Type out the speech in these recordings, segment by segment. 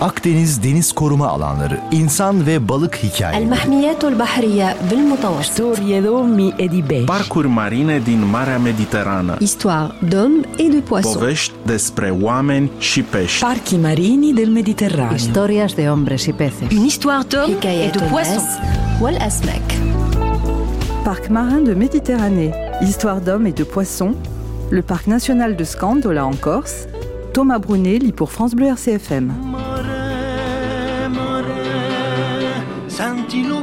Akdeniz Deniz Koruma Alanları, İnsan ve Balık Hikayeleri. El Bahriye bil Storia d'Omi e di Bești. Parcuri marine din Marea Mediterană. Histoire d'hommes et de poissons. Povești despre oameni și pești. Parchi marini del Mediterraneo. Historias de hombres y peces. Une histoire d'hommes et de poissons. Wal Asmek. Parc marin de Méditerranée, histoire d'hommes et de poissons, le parc national de Scandola en Corse, Thomas Brunelli pour France Bleu RCFM. santi lo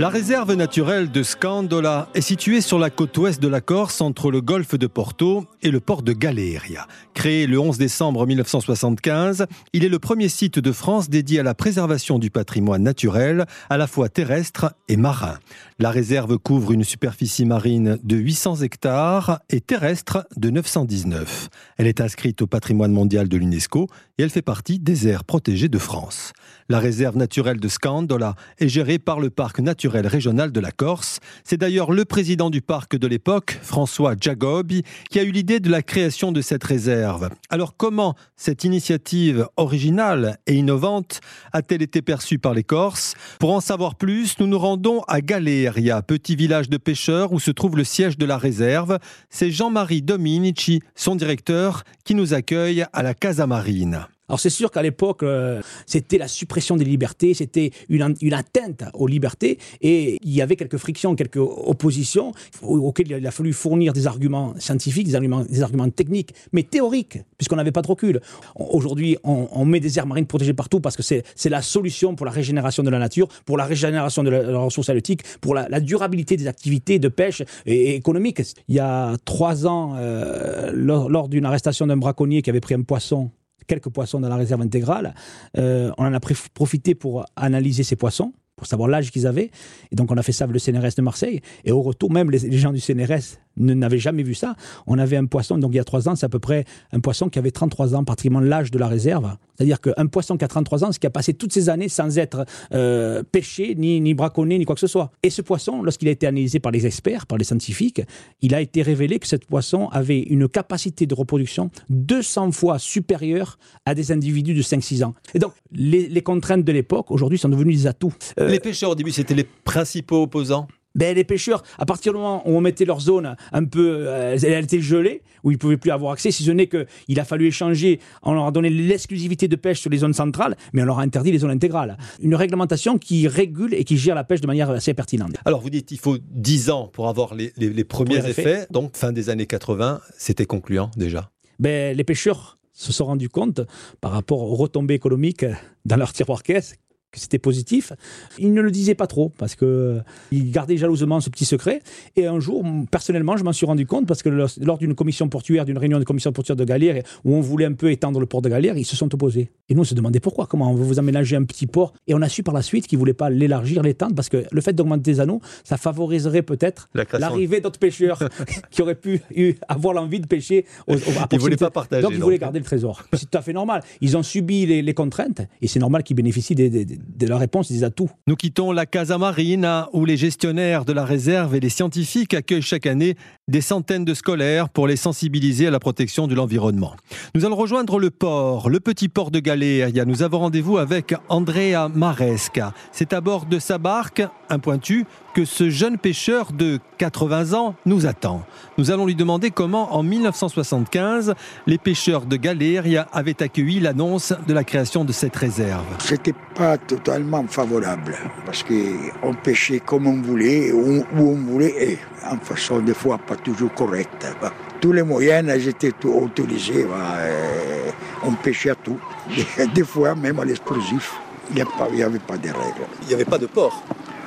La réserve naturelle de Scandola est située sur la côte ouest de la Corse entre le golfe de Porto et le port de Galeria. Créé le 11 décembre 1975, il est le premier site de France dédié à la préservation du patrimoine naturel, à la fois terrestre et marin. La réserve couvre une superficie marine de 800 hectares et terrestre de 919. Elle est inscrite au patrimoine mondial de l'UNESCO et elle fait partie des aires protégées de France. La réserve naturelle de Scandola est gérée par le parc naturel régional de la Corse. C'est d'ailleurs le président du parc de l'époque, François Giagobi, qui a eu l'idée de la création de cette réserve. Alors comment cette initiative originale et innovante a-t-elle été perçue par les Corses? Pour en savoir plus, nous nous rendons à Galeria, petit village de pêcheurs où se trouve le siège de la réserve. C'est Jean-Marie Dominici, son directeur, qui nous accueille à la Casa Marine. Alors c'est sûr qu'à l'époque, euh, c'était la suppression des libertés, c'était une, une atteinte aux libertés, et il y avait quelques frictions, quelques oppositions au- auxquelles il a fallu fournir des arguments scientifiques, des arguments, des arguments techniques, mais théoriques, puisqu'on n'avait pas de recul. Aujourd'hui, on, met des aires marines protégées partout parce que c'est la solution pour la régénération de la nature, pour la régénération de la, ressource halieutique, pour la, durabilité des activités de pêche et, et économiques. Il y a trois ans, euh, lors d'une arrestation d'un braconnier qui avait pris un poisson quelques poissons dans la réserve intégrale. Euh, on en a profité pour analyser ces poissons, pour savoir l'âge qu'ils avaient. Et donc, on a fait ça avec le CNRS de Marseille. Et au retour, même les gens du CNRS ne n'avaient jamais vu ça. On avait un poisson, donc il y a trois ans, c'est à peu près un poisson qui avait 33 ans, pratiquement l'âge de la réserve. C'est-à-dire qu'un poisson qui a 33 ans, c'est qui a passé toutes ces années sans être euh, pêché, ni, ni braconné, ni quoi que ce soit. Et ce poisson, lorsqu'il a été analysé par les experts, par les scientifiques, il a été révélé que ce poisson avait une capacité de reproduction 200 fois supérieure à des individus de 5-6 ans. Et donc, les, les contraintes de l'époque, aujourd'hui, sont devenues des atouts. Euh, Les pêcheurs au début, c'était les principaux opposants? Ben, les pêcheurs, à partir du moment où on mettait leur zone un peu, euh, elle était gelée, où ils pouvaient plus avoir accès, si ce n'est qu'il a fallu échanger, on leur a donné l'exclusivité de pêche sur les zones centrales, mais on leur a interdit les zones intégrales. Une réglementation qui régule et qui gère la pêche de manière assez pertinente. Alors vous dites il faut 10 ans pour avoir les, les- les premiers les effets. effets. Donc fin des années 80, c'était concluant déjà? Ben, les pêcheurs se sont rendus compte, par rapport aux retombées économiques dans leur tiroir caisse, que c'était positif. Ils ne le disaient pas trop parce que ils gardaient jalousement ce petit secret. Et un jour, personnellement, je m'en suis rendu compte parce que lors, d'une commission portuaire, d'une réunion de commission portuaire de Galère, où on voulait un peu étendre le port de Galère, ils se sont opposés. Et nous, on se demandait pourquoi, comment on veut vous aménager un petit port. Et on a su par la suite qu'ils ne voulaient pas l'élargir, l'étendre, parce que le fait d'augmenter les anneaux, ça favoriserait peut-être l'arrivée d'autres pêcheurs qui auraient pu eu- avoir l'envie de pêcher. Au, au- à Ils voulaient pas partager, Donc, ils donc. voulaient garder le trésor. C'est tout à fait normal. Ils ont subi les, les contraintes et c'est normal qu'ils bénéficient des- des- des- de la réponse des atouts. Nous quittons la Casa Marina où les gestionnaires de la réserve et les scientifiques accueillent chaque année des centaines de scolaires pour les sensibiliser à la protection de l'environnement. Nous allons rejoindre le port, le petit port de Galeria. Nous avons rendez-vous avec Andrea Maresca. C'est à bord de sa barque, un pointu, que ce jeune pêcheur de 80 ans nous attend. Nous allons lui demander comment, en 1975, les pêcheurs de Galeria avaient accueilli l'annonce de la création de cette réserve. C'était pas totalement favorable parce qu'on pêchait comme on voulait, où on voulait, et en façon des fois pas toujours correcte. Bah, Tous les moyens étaient autorisés, bah, euh, on pêchait à tout. Des fois même à l'explosif, il n'y avait pas de règles. Il n'y avait pas de port.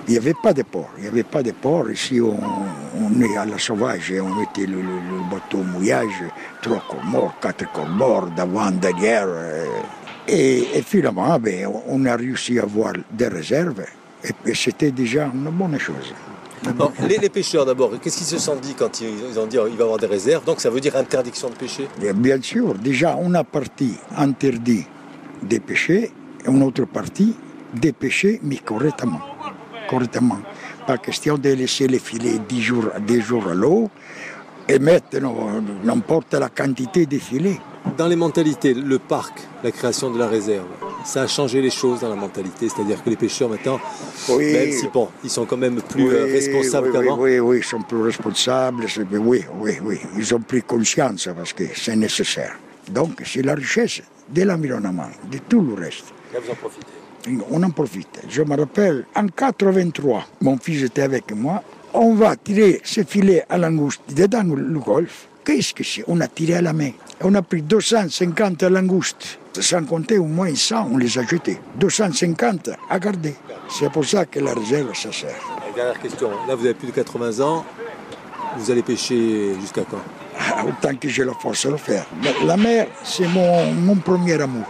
Il n'y avait pas de port. Il n'y avait pas de port. Ici, on, on est à la sauvage. et On mettait le, le- le bateau au mouillage, trois corps morts, quatre corps morts, d'avant, derrière. euh. Et, et finalement, ben, on a réussi à avoir des réserves. Et, c'était déjà une bonne chose. Les, les pêcheurs d'abord, qu'est-ce qu'ils se sont dit quand ils, ils ont dit oh, il va y avoir des réserves? Donc ça veut dire interdiction de pêcher? Bien sûr, déjà, on a partie interdit de pêcher et une autre partie de pêcher, mais correctement. Correctement. Pas question de laisser les filets 10 jours, 10 jours à l'eau. Et maintenant, n'importe la quantité de filets. Dans les mentalités, le parc, la création de la réserve, ça a changé les choses dans la mentalité. C'est-à-dire que les pêcheurs maintenant, Oui. même si bon, ils sont quand même plus euh, Oui, responsables oui, qu'avant. Oui, oui, oui, ils sont plus responsables. Oui, oui, oui. Ils ont pris conscience parce que c'est nécessaire. Donc, c'est la richesse de l'environnement, de tout le reste. Là, vous en profitez. On en profite. Je me rappelle, en 83, mon fils était avec moi. On va tirer ce filet à langouste dedans le golfe. Qu'est-ce que c'est On a tiré à la main. On a pris 250 langoustes. Sans compter au moins 100, on les a jetés. 250 à garder. C'est pour ça que la réserve, ça sert. Et Dernière question. Là, vous avez plus de 80 ans. Vous allez pêcher jusqu'à quand? Autant que j'ai la force de le faire. La- La mer, c'est mon, mon premier amour.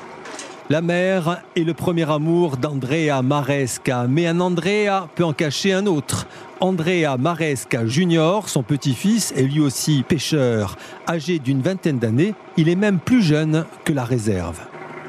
La mer est le premier amour d'Andrea Maresca, mais un Andrea peut en cacher un autre. Andrea Maresca Junior, son petit-fils, est lui aussi pêcheur. Âgé d'une vingtaine d'années, il est même plus jeune que la réserve.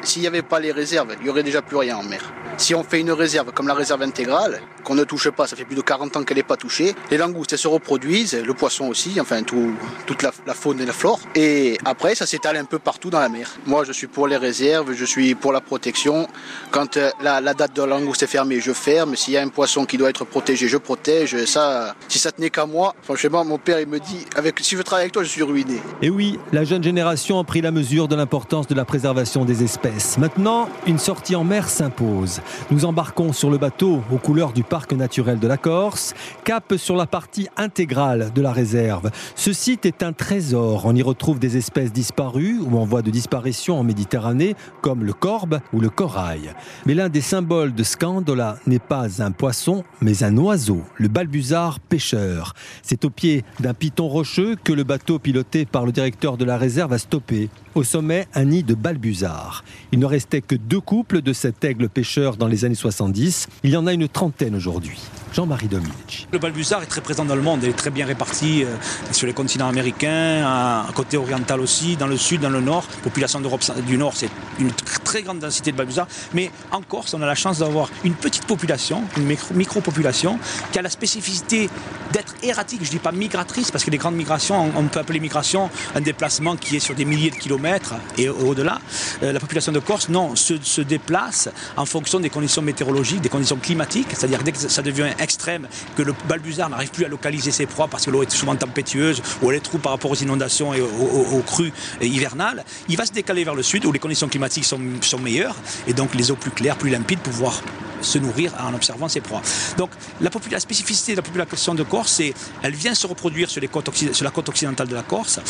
S'il n'y avait pas les réserves, il n'y aurait déjà plus rien en mer. Si on fait une réserve comme la réserve intégrale, qu'on ne touche pas, ça fait plus de 40 ans qu'elle n'est pas touchée, les langoustes elles se reproduisent, le poisson aussi, enfin tout- toute la, faune et la flore. Et après, ça s'étale un peu partout dans la mer. Moi, je suis pour les réserves, je suis pour la protection. Quand euh, la, la date de la langouste est fermée, je ferme. S'il y a un poisson qui doit être protégé, je protège. Ça, si ça tenait qu'à moi, franchement, mon père, il me dit, avec, si je travaille avec toi, je suis ruiné. Et oui, la jeune génération a pris la mesure de l'importance de la préservation des espèces. Maintenant, une sortie en mer s'impose. Nous embarquons sur le bateau aux couleurs du parc naturel de la Corse, cap sur la partie intégrale de la réserve. Ce site est un trésor. On y retrouve des espèces disparues ou en voie de disparition en Méditerranée, comme le corbe ou le corail. Mais l'un des symboles de Scandola n'est pas un poisson, mais un oiseau, le balbuzard pêcheur. C'est au pied d'un piton rocheux que le bateau piloté par le directeur de la réserve a stoppé. Au sommet, un nid de balbuzard. Il ne restait que deux couples de cet aigle pêcheur dans les années 70. Il y en a une trentaine aujourd'hui. Jean-Marie Dominici. Le balbuzard est très présent dans le monde, il est très bien réparti euh, sur les continents américains, à côté oriental aussi, dans le sud, dans le nord. Population d'Europe du Nord, c'est une tr- très grande densité de balbuzard. Mais en Corse, on a la chance d'avoir une petite population, une micro- micro-population, qui a la spécificité d'être erratique. Je ne dis pas migratrice, parce que les grandes migrations, on on peut appeler migration un déplacement qui est sur des milliers de kilomètres et au-delà. Euh, la population de Corse, non, se, se déplace en fonction des conditions météorologiques, des conditions climatiques, c'est-à-dire dès que ça devient extrême, que le balbuzard n'arrive plus à localiser ses proies parce que l'eau est souvent tempétueuse ou elle est trop par rapport aux inondations et aux, crues hivernales, il va se décaler vers le sud où les conditions climatiques sont, meilleures et donc les eaux plus claires, plus limpides pour pouvoir se nourrir en observant ses proies. Donc la, spécificité de la population de Corse, c'est elle vient se reproduire sur, la côte occidentale de la Corse.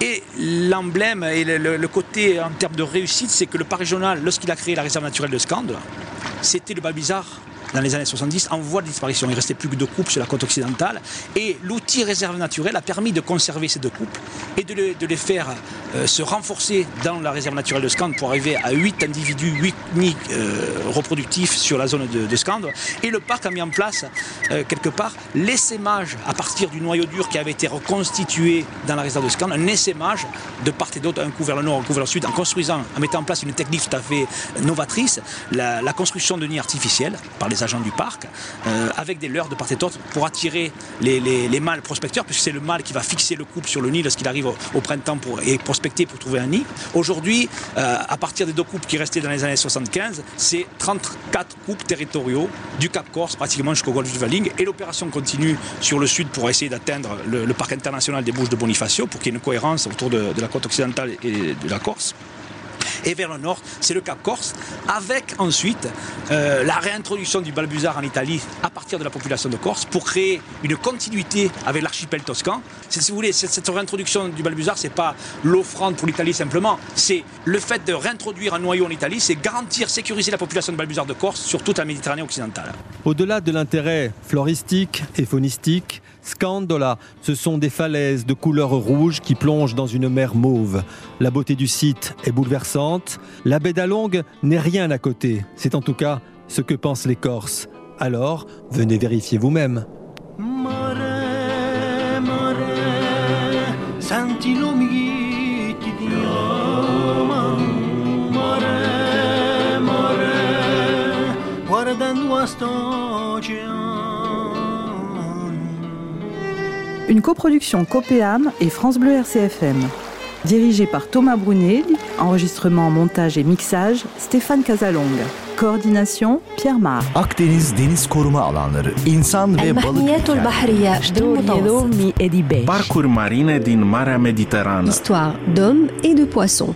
Et l'emblème et le côté en termes de réussite, c'est que le parc régional, lorsqu'il a créé la réserve naturelle de Scande, c'était le balbuzard dans les années 70 en voie de disparition. Il restait plus que deux couples sur la côte occidentale. Et l'outil réserve naturelle a permis de conserver ces deux couples et de, les- faire euh, se renforcer dans la réserve naturelle de Scande pour arriver à 8 individus, 8 nids euh, reproductifs sur la zone de, de. Et le parc a mis en place, euh, quelque part, l'essaimage à partir du noyau dur qui avait été reconstitué dans la réserve de Scande, un essaimage de part et d'autre, un coup vers le nord, un coup vers le sud, en construisant, en mettant en place une technique tout à fait novatrice, la, la construction de nids artificiels par les agents du parc, euh, avec des leurres de part et d'autre pour attirer les, les- les mâles prospecteurs, puisque c'est le mâle qui va fixer le couple sur le nid lorsqu'il arrive au, printemps pour, et prospecter pour trouver un nid. Aujourd'hui, euh, à partir des deux couples qui restaient dans les années 75, c'est 34 couples territoriaux du Cap Corse, pratiquement jusqu'au golfe du Valing, et l'opération continue sur le sud pour essayer d'atteindre le, le parc international des Bouches de Bonifacio, pour qu'il y ait une cohérence autour de, de la côte occidentale et de la Corse. Et vers le nord, c'est le Cap Corse, avec ensuite euh, la réintroduction du balbuzard en Italie à partir de la population de Corse pour créer une continuité avec l'archipel toscan. Si vous voulez, cette, cette réintroduction du balbuzard, c'est pas l'offrande pour l'Italie simplement, c'est le fait de réintroduire un noyau en Italie, c'est garantir, sécuriser la population de balbuzard de Corse sur toute la Méditerranée occidentale. Au-delà de l'intérêt floristique et faunistique, Scandola, ce sont des falaises de couleur rouge qui plongent dans une mer mauve. La beauté du site est bouleversante. La baie d'Alongue n'est rien à côté. C'est en tout cas ce que pensent les Corses. Alors, venez vérifier vous-même. Une coproduction Copéam et France Bleu RCFM. Dirigée par Thomas Brunet, enregistrement, montage et mixage Stéphane Casalong. coordination Pierre Mar. Akdeniz deniz koruma alanları, insan ve. Parcours marine din Marea Mediterrană. Histoire d'hommes et de poissons.